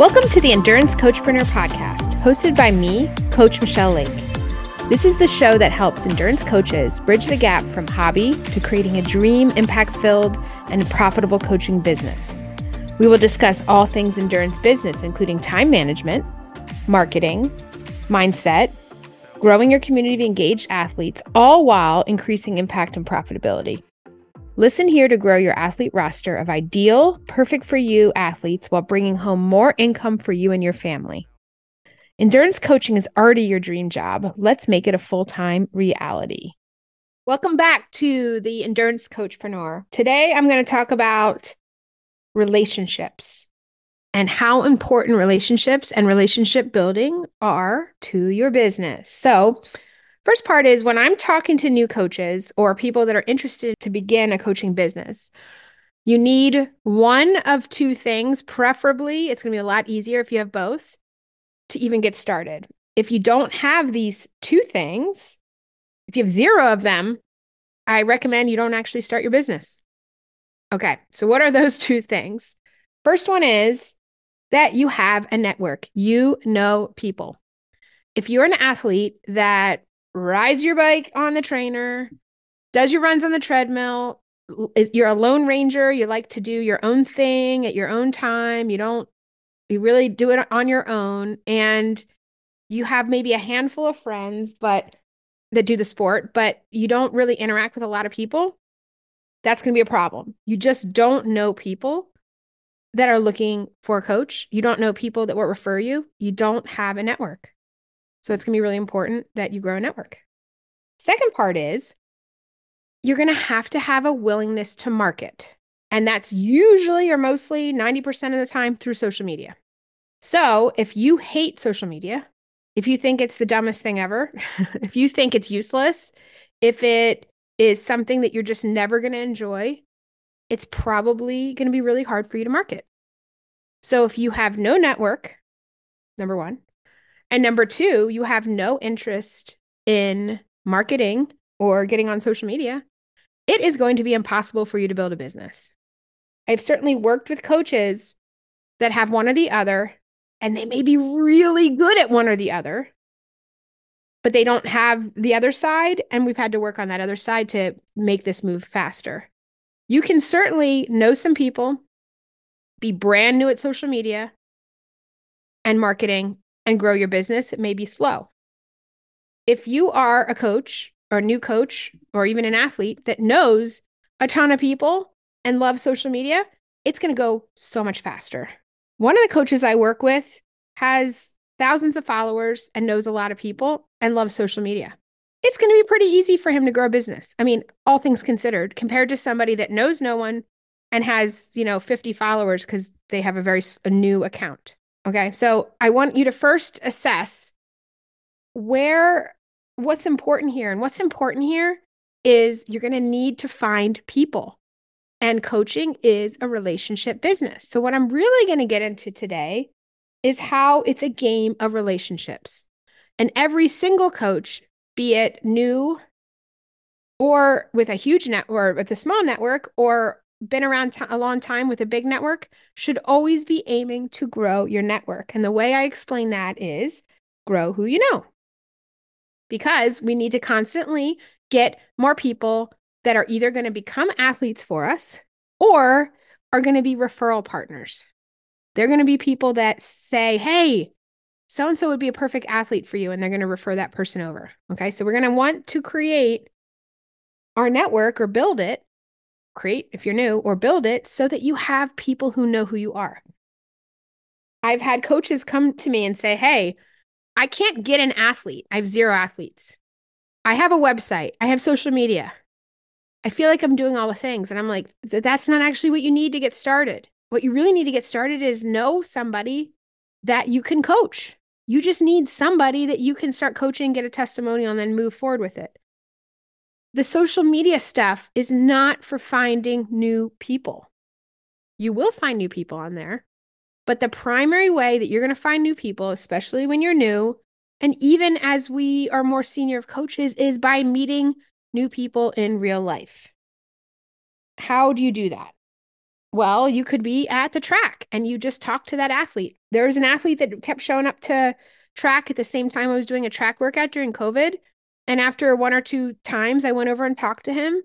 Welcome to the Endurance Coachpreneur podcast, hosted by me, Coach Michelle Lake. This is the show that helps endurance coaches bridge the gap from hobby to creating a dream, impact filled, and profitable coaching business. We will discuss all things endurance business, including time management, marketing, mindset, growing your community of engaged athletes, all while increasing impact and profitability. Listen here to grow your athlete roster of ideal, perfect for you athletes while bringing home more income for you and your family. Endurance coaching is already your dream job. Let's make it a full time reality. Welcome back to the Endurance Coachpreneur. Today, I'm going to talk about relationships and how important relationships and relationship building are to your business. So, First part is when I'm talking to new coaches or people that are interested to begin a coaching business, you need one of two things. Preferably, it's going to be a lot easier if you have both to even get started. If you don't have these two things, if you have zero of them, I recommend you don't actually start your business. Okay, so what are those two things? First one is that you have a network, you know people. If you're an athlete that rides your bike on the trainer, does your runs on the treadmill. You're a lone ranger. You like to do your own thing at your own time. You don't, you really do it on your own. And you have maybe a handful of friends, but that do the sport, but you don't really interact with a lot of people. That's going to be a problem. You just don't know people that are looking for a coach. You don't know people that will refer you. You don't have a network. So it's going to be really important that you grow a network. Second part is you're going to have to have a willingness to market. And that's usually or mostly 90% of the time through social media. So if you hate social media, if you think it's the dumbest thing ever, if you think it's useless, if it is something that you're just never going to enjoy, it's probably going to be really hard for you to market. So if you have no network, number one, and number two, you have no interest in marketing or getting on social media, it is going to be impossible for you to build a business. I've certainly worked with coaches that have one or the other, and they may be really good at one or the other, but they don't have the other side. And we've had to work on that other side to make this move faster. You can certainly know some people, be brand new at social media and marketing, and grow your business, may be slow. If you are a coach or a new coach or even an athlete that knows a ton of people and loves social media, it's going to go so much faster. One of the coaches I work with has thousands of followers and knows a lot of people and loves social media. It's going to be pretty easy for him to grow a business. I mean, all things considered, compared to somebody that knows no one and has, you know, 50 followers because they have a very a new account. Okay. So I want you to first assess where, what's important here. And what's important here is you're going to need to find people. And coaching is a relationship business. So, what I'm really going to get into today is how it's a game of relationships. And every single coach, be it new or with a huge network, with a small network, or been around t- a long time with a big network should always be aiming to grow your network. And the way I explain that is grow who you know. Because we need to constantly get more people that are either going to become athletes for us or are going to be referral partners. They're going to be people that say, hey, so and so would be a perfect athlete for you, and they're going to refer that person over. Okay. So we're going to want to create our network or build it create if you're new or build it so that you have people who know who you are. I've had coaches come to me and say, Hey, I can't get an athlete. I have zero athletes. I have a website, I have social media. I feel like I'm doing all the things. And I'm like, that's not actually what you need to get started. What you really need to get started is know somebody that you can coach. You just need somebody that you can start coaching, get a testimonial, and then move forward with it the social media stuff is not for finding new people. You will find new people on there, but the primary way that you're going to find new people, especially when you're new, and even as we are more senior of coaches, is by meeting new people in real life. How do you do that? Well, you could be at the track and you just talk to that athlete. There was an athlete that kept showing up to track at the same time I was doing a track workout during COVID. And after one or two times, I went over and talked to him.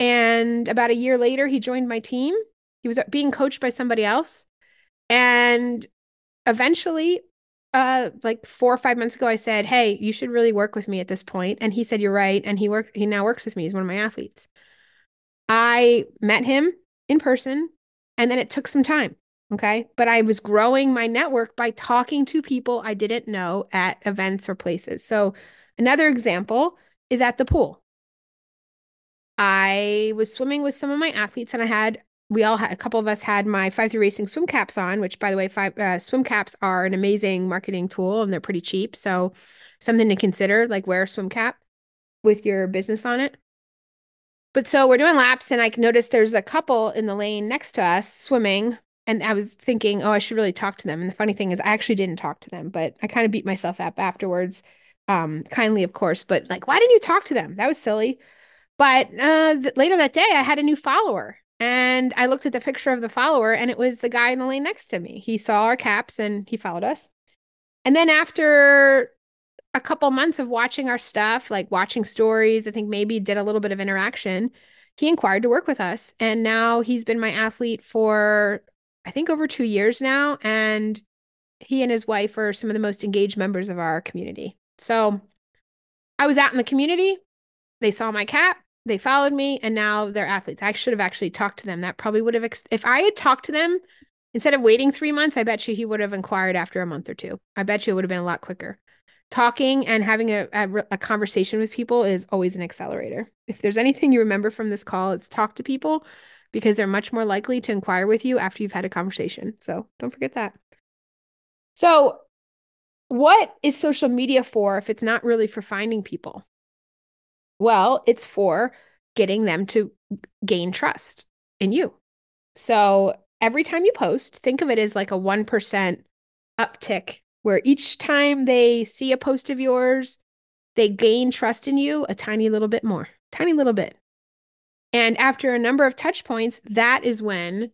And about a year later, he joined my team. He was being coached by somebody else. And eventually, uh, like four or five months ago, I said, Hey, you should really work with me at this point. And he said, You're right. And he worked, he now works with me. He's one of my athletes. I met him in person and then it took some time. Okay. But I was growing my network by talking to people I didn't know at events or places. So, another example is at the pool. I was swimming with some of my athletes, and I had, we all had, a couple of us had my 5 3 Racing swim caps on, which, by the way, five uh, swim caps are an amazing marketing tool and they're pretty cheap. So, something to consider like wear a swim cap with your business on it. But so we're doing laps, and I noticed there's a couple in the lane next to us swimming. And I was thinking, oh, I should really talk to them. And the funny thing is, I actually didn't talk to them, but I kind of beat myself up afterwards, um, kindly, of course. But like, why didn't you talk to them? That was silly. But uh, th- later that day, I had a new follower. And I looked at the picture of the follower, and it was the guy in the lane next to me. He saw our caps and he followed us. And then after a couple months of watching our stuff, like watching stories, I think maybe did a little bit of interaction. He inquired to work with us. And now he's been my athlete for, I think, over two years now. And he and his wife are some of the most engaged members of our community. So I was out in the community. They saw my cap, they followed me, and now they're athletes. I should have actually talked to them. That probably would have, ex- if I had talked to them instead of waiting three months, I bet you he would have inquired after a month or two. I bet you it would have been a lot quicker talking and having a, a, a, conversation with people is always an accelerator. If there's anything you remember from this call, it's talk to people because they're much more likely to inquire with you after you've had a conversation. So don't forget that. So, what is social media for if it's not really for finding people? Well, it's for getting them to gain trust in you. So, every time you post, think of it as like a 1% uptick where each time they see a post of yours, they gain trust in you a tiny little bit more, tiny little bit. And after a number of touch points, that is when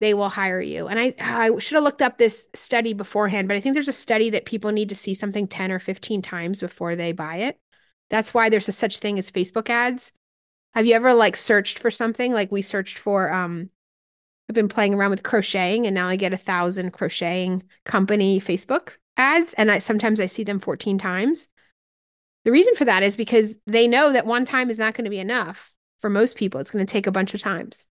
they will hire you. And I, I should have looked up this study beforehand, but I think there's a study that people need to see something 10 or 15 times before they buy it. That's why there's a such thing as Facebook ads. Have you ever like searched for something? Like we searched for um I've been playing around with crocheting and now I get a thousand crocheting company Facebook ads and I sometimes I see them 14 times. The reason for that is because they know that one time is not going to be enough for most people. It's going to take a bunch of times.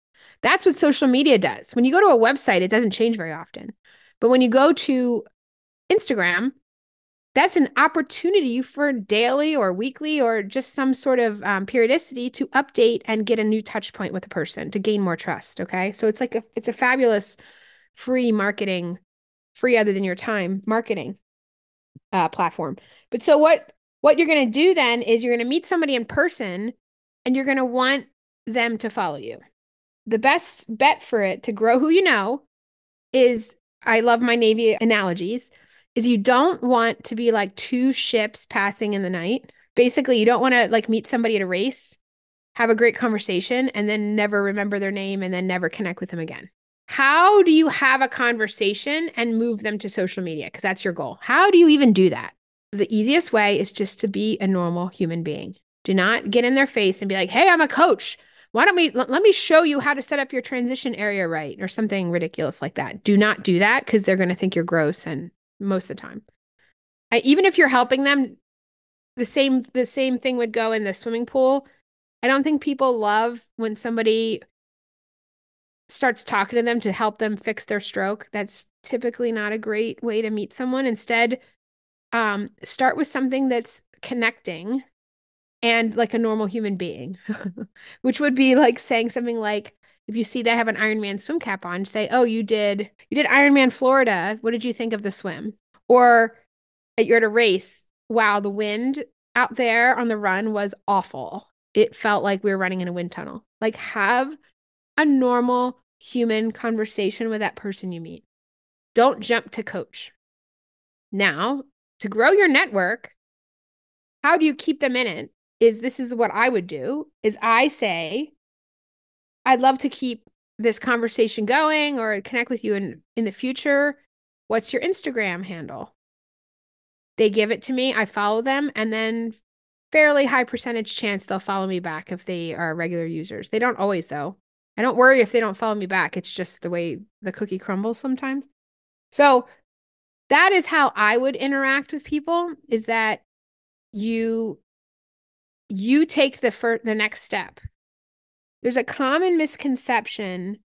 That's what social media does. When you go to a website, it doesn't change very often. But when you go to Instagram, that's an opportunity for daily or weekly or just some sort of um, periodicity to update and get a new touch point with a person to gain more trust okay so it's like a it's a fabulous free marketing free other than your time marketing uh, platform but so what what you're going to do then is you're going to meet somebody in person and you're going to want them to follow you the best bet for it to grow who you know is i love my navy analogies is you don't want to be like two ships passing in the night. Basically, you don't want to like meet somebody at a race, have a great conversation, and then never remember their name and then never connect with them again. How do you have a conversation and move them to social media? Because that's your goal. How do you even do that? The easiest way is just to be a normal human being. Do not get in their face and be like, hey, I'm a coach. Why don't we let me show you how to set up your transition area right or something ridiculous like that? Do not do that because they're going to think you're gross and most of the time. I, even if you're helping them, the same the same thing would go in the swimming pool. I don't think people love when somebody starts talking to them to help them fix their stroke. That's typically not a great way to meet someone. Instead, um, start with something that's connecting and like a normal human being, which would be like saying something like, if you see they have an Ironman swim cap on, say, "Oh, you did you did Ironman Florida. What did you think of the swim?" Or you're at a race. Wow, the wind out there on the run was awful. It felt like we were running in a wind tunnel. Like have a normal human conversation with that person you meet. Don't jump to coach. Now, to grow your network, how do you keep them in it? Is this is what I would do is I say I'd love to keep this conversation going or connect with you in in the future, what's your Instagram handle? They give it to me, I follow them, and then fairly high percentage chance they'll follow me back if they are regular users. They don't always though. I don't worry if they don't follow me back. It's just the way the cookie crumbles sometimes. So that is how I would interact with people is that you you take the first the next step. There's a common misconception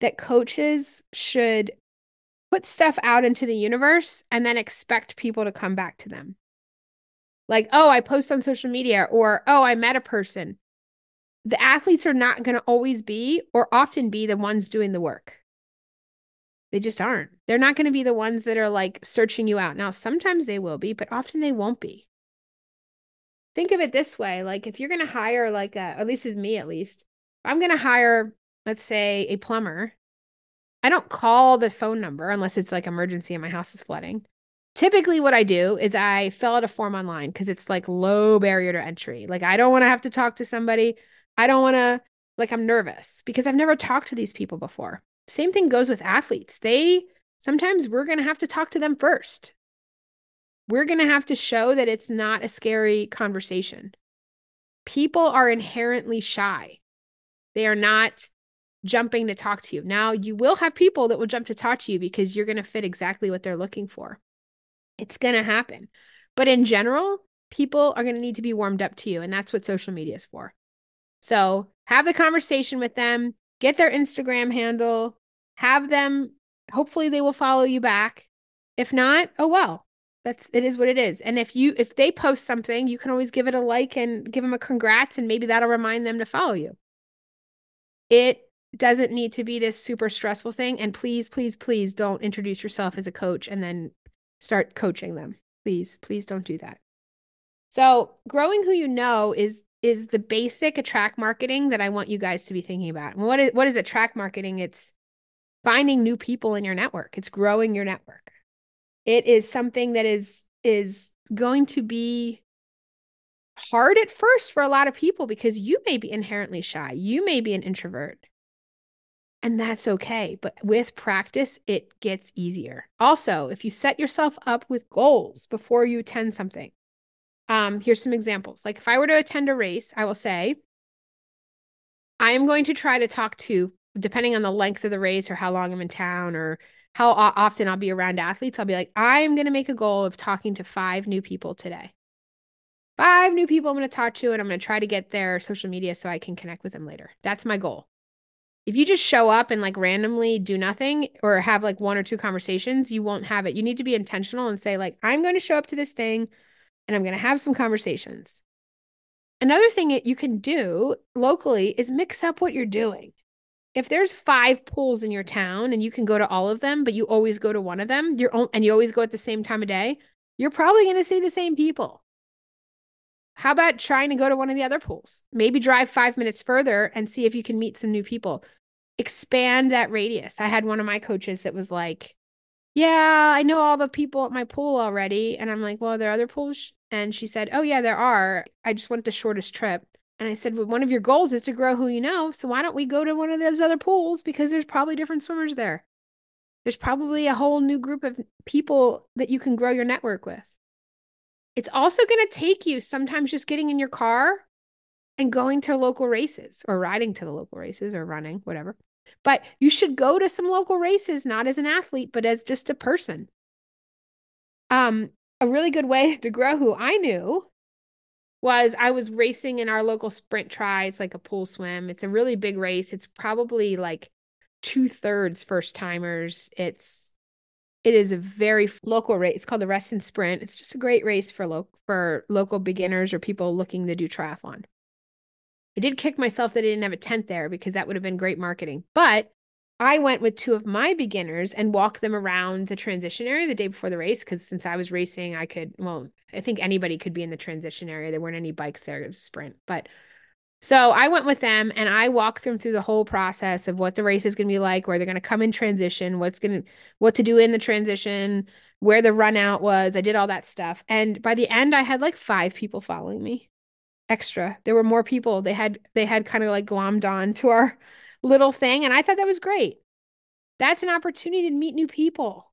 that coaches should put stuff out into the universe and then expect people to come back to them. Like, oh, I post on social media or oh, I met a person. The athletes are not going to always be or often be the ones doing the work. They just aren't. They're not going to be the ones that are like searching you out. Now, sometimes they will be, but often they won't be. Think of it this way like, if you're going to hire, like, a, at least is me at least, I'm going to hire, let's say, a plumber. I don't call the phone number unless it's like emergency and my house is flooding. Typically, what I do is I fill out a form online because it's like low barrier to entry. Like, I don't want to have to talk to somebody. I don't want to, like, I'm nervous because I've never talked to these people before. Same thing goes with athletes. They sometimes we're going to have to talk to them first. We're going to have to show that it's not a scary conversation. People are inherently shy. They are not jumping to talk to you. Now, you will have people that will jump to talk to you because you're going to fit exactly what they're looking for. It's going to happen. But in general, people are going to need to be warmed up to you. And that's what social media is for. So have the conversation with them, get their Instagram handle, have them, hopefully, they will follow you back. If not, oh well. That's it is what it is. And if you if they post something, you can always give it a like and give them a congrats and maybe that'll remind them to follow you. It doesn't need to be this super stressful thing and please please please don't introduce yourself as a coach and then start coaching them. Please, please don't do that. So, growing who you know is is the basic attract marketing that I want you guys to be thinking about. And what is what is attract marketing? It's finding new people in your network. It's growing your network. It is something that is is going to be hard at first for a lot of people because you may be inherently shy. You may be an introvert. And that's okay. But with practice, it gets easier. Also, if you set yourself up with goals before you attend something, um, here's some examples. Like if I were to attend a race, I will say, I am going to try to talk to, depending on the length of the race or how long I'm in town or how often I'll be around athletes, I'll be like, I'm going to make a goal of talking to five new people today. Five new people I'm going to talk to, and I'm going to try to get their social media so I can connect with them later. That's my goal if you just show up and like randomly do nothing or have like one or two conversations, you won't have it. You need to be intentional and say, like, I'm going to show up to this thing and I'm going to have some conversations. Another thing that you can do locally is mix up what you're doing. If there's five pools in your town and you can go to all of them, but you always go to one of them, you're and you always go at the same time of day, you're probably going to see the same people. How about trying to go to one of the other pools? Maybe drive five minutes further and see if you can meet some new people. Expand that radius. I had one of my coaches that was like, Yeah, I know all the people at my pool already. And I'm like, Well, are there other pools? And she said, Oh, yeah, there are. I just went the shortest trip. And I said, Well, one of your goals is to grow who you know. So why don't we go to one of those other pools? Because there's probably different swimmers there. There's probably a whole new group of people that you can grow your network with. It's also going to take you sometimes just getting in your car and going to local races or riding to the local races or running, whatever. But you should go to some local races, not as an athlete, but as just a person. Um, a really good way to grow who I knew was I was racing in our local sprint tri. It's like a pool swim. It's a really big race. It's probably like two thirds first timers. It's it is a very local race. It's called the Reston Sprint. It's just a great race for lo- for local beginners or people looking to do triathlon. I did kick myself that I didn't have a tent there because that would have been great marketing. But I went with two of my beginners and walked them around the transition area the day before the race because since I was racing, I could, well, I think anybody could be in the transition area. There weren't any bikes there, it was sprint. But so I went with them and I walked them through the whole process of what the race is going to be like, where they're going to come in transition, what's going to, what to do in the transition, where the run out was. I did all that stuff. And by the end, I had like five people following me extra. There were more people. They had, they had kind of like glommed on to our little thing. And I thought that was great. That's an opportunity to meet new people.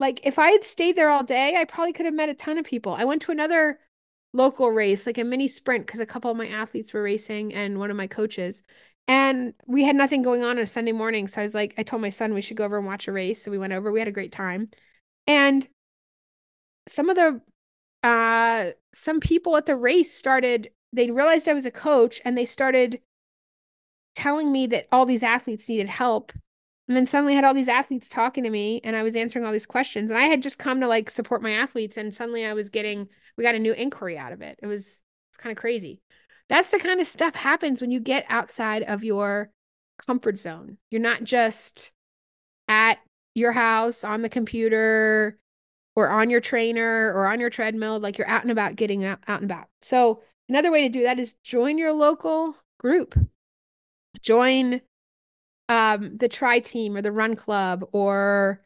Like if I had stayed there all day, I probably could have met a ton of people. I went to another local race, like a mini sprint, because a couple of my athletes were racing and one of my coaches. And we had nothing going on on a Sunday morning. So I was like, I told my son we should go over and watch a race. So we went over. We had a great time. And some of the uh some people at the race started they realized I was a coach and they started telling me that all these athletes needed help. And then suddenly I had all these athletes talking to me and I was answering all these questions. And I had just come to like support my athletes and suddenly I was getting we got a new inquiry out of it. It was it's kind of crazy. That's the kind of stuff happens when you get outside of your comfort zone. You're not just at your house on the computer or on your trainer or on your treadmill, like you're out and about getting out, out and about. So, another way to do that is join your local group. Join um, the tri team or the run club or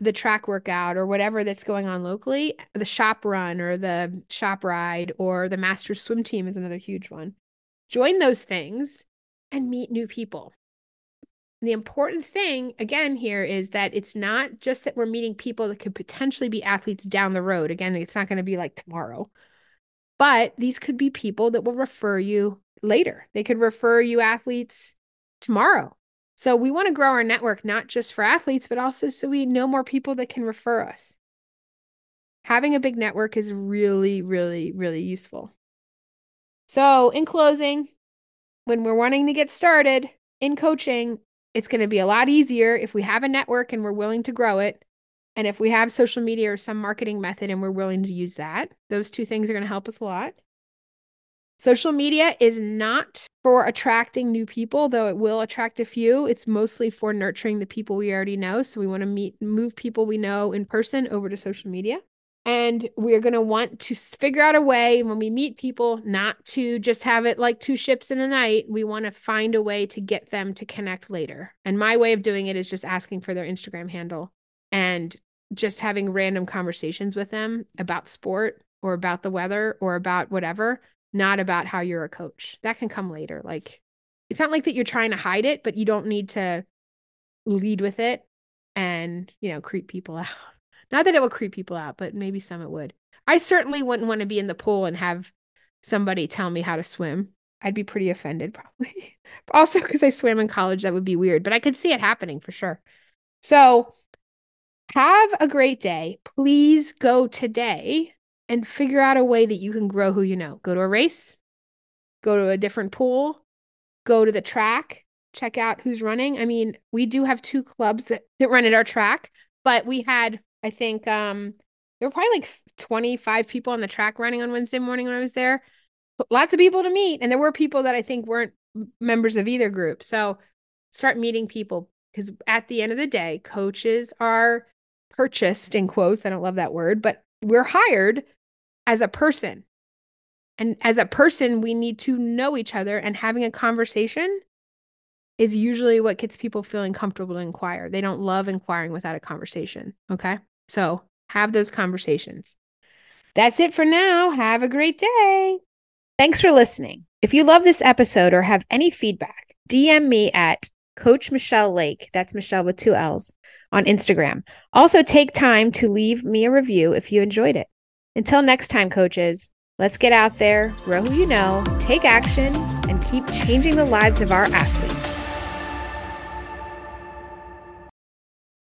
the track workout or whatever that's going on locally, the shop run or the shop ride or the master swim team is another huge one. Join those things and meet new people. the important thing again here is that it's not just that we're meeting people that could potentially be athletes down the road. Again, it's not going to be like tomorrow, but these could be people that will refer you later. They could refer you athletes tomorrow so we want to grow our network, not just for athletes, but also so we know more people that can refer us. Having a big network is really, really, really useful. So, in closing, when we're wanting to get started in coaching, it's going to be a lot easier if we have a network and we're willing to grow it. And if we have social media or some marketing method and we're willing to use that, those two things are going to help us a lot. Social media is not for attracting new people, though it will attract a few. It's mostly for nurturing the people we already know. So we want to meet move people we know in person over to social media. And we're going to want to figure out a way when we meet people not to just have it like two ships in a night. We want to find a way to get them to connect later. And my way of doing it is just asking for their Instagram handle and just having random conversations with them about sport or about the weather or about whatever not about how you're a coach. That can come later. Like it's not like that you're trying to hide it, but you don't need to lead with it and, you know, creep people out. Not that it will creep people out, but maybe some it would. I certainly wouldn't want to be in the pool and have somebody tell me how to swim. I'd be pretty offended, probably. also, because I swam in college, that would be weird, but I could see it happening for sure. So, have a great day. Please go today and figure out a way that you can grow who you know. Go to a race, go to a different pool, go to the track, check out who's running. I mean, we do have two clubs that, that run at our track, but we had, I think, um, there were probably like 25 people on the track running on Wednesday morning when I was there. Lots of people to meet. And there were people that I think weren't members of either group. So start meeting people because at the end of the day, coaches are purchased in quotes. I don't love that word, but we're hired as a person. And as a person, we need to know each other, and having a conversation is usually what gets people feeling comfortable to inquire. They don't love inquiring without a conversation. Okay. So have those conversations. That's it for now. Have a great day. Thanks for listening. If you love this episode or have any feedback, DM me at Coach Michelle Lake. That's Michelle with two L's on Instagram. Also, take time to leave me a review if you enjoyed it. Until next time, coaches, let's get out there, grow who you know, take action, and keep changing the lives of our athletes.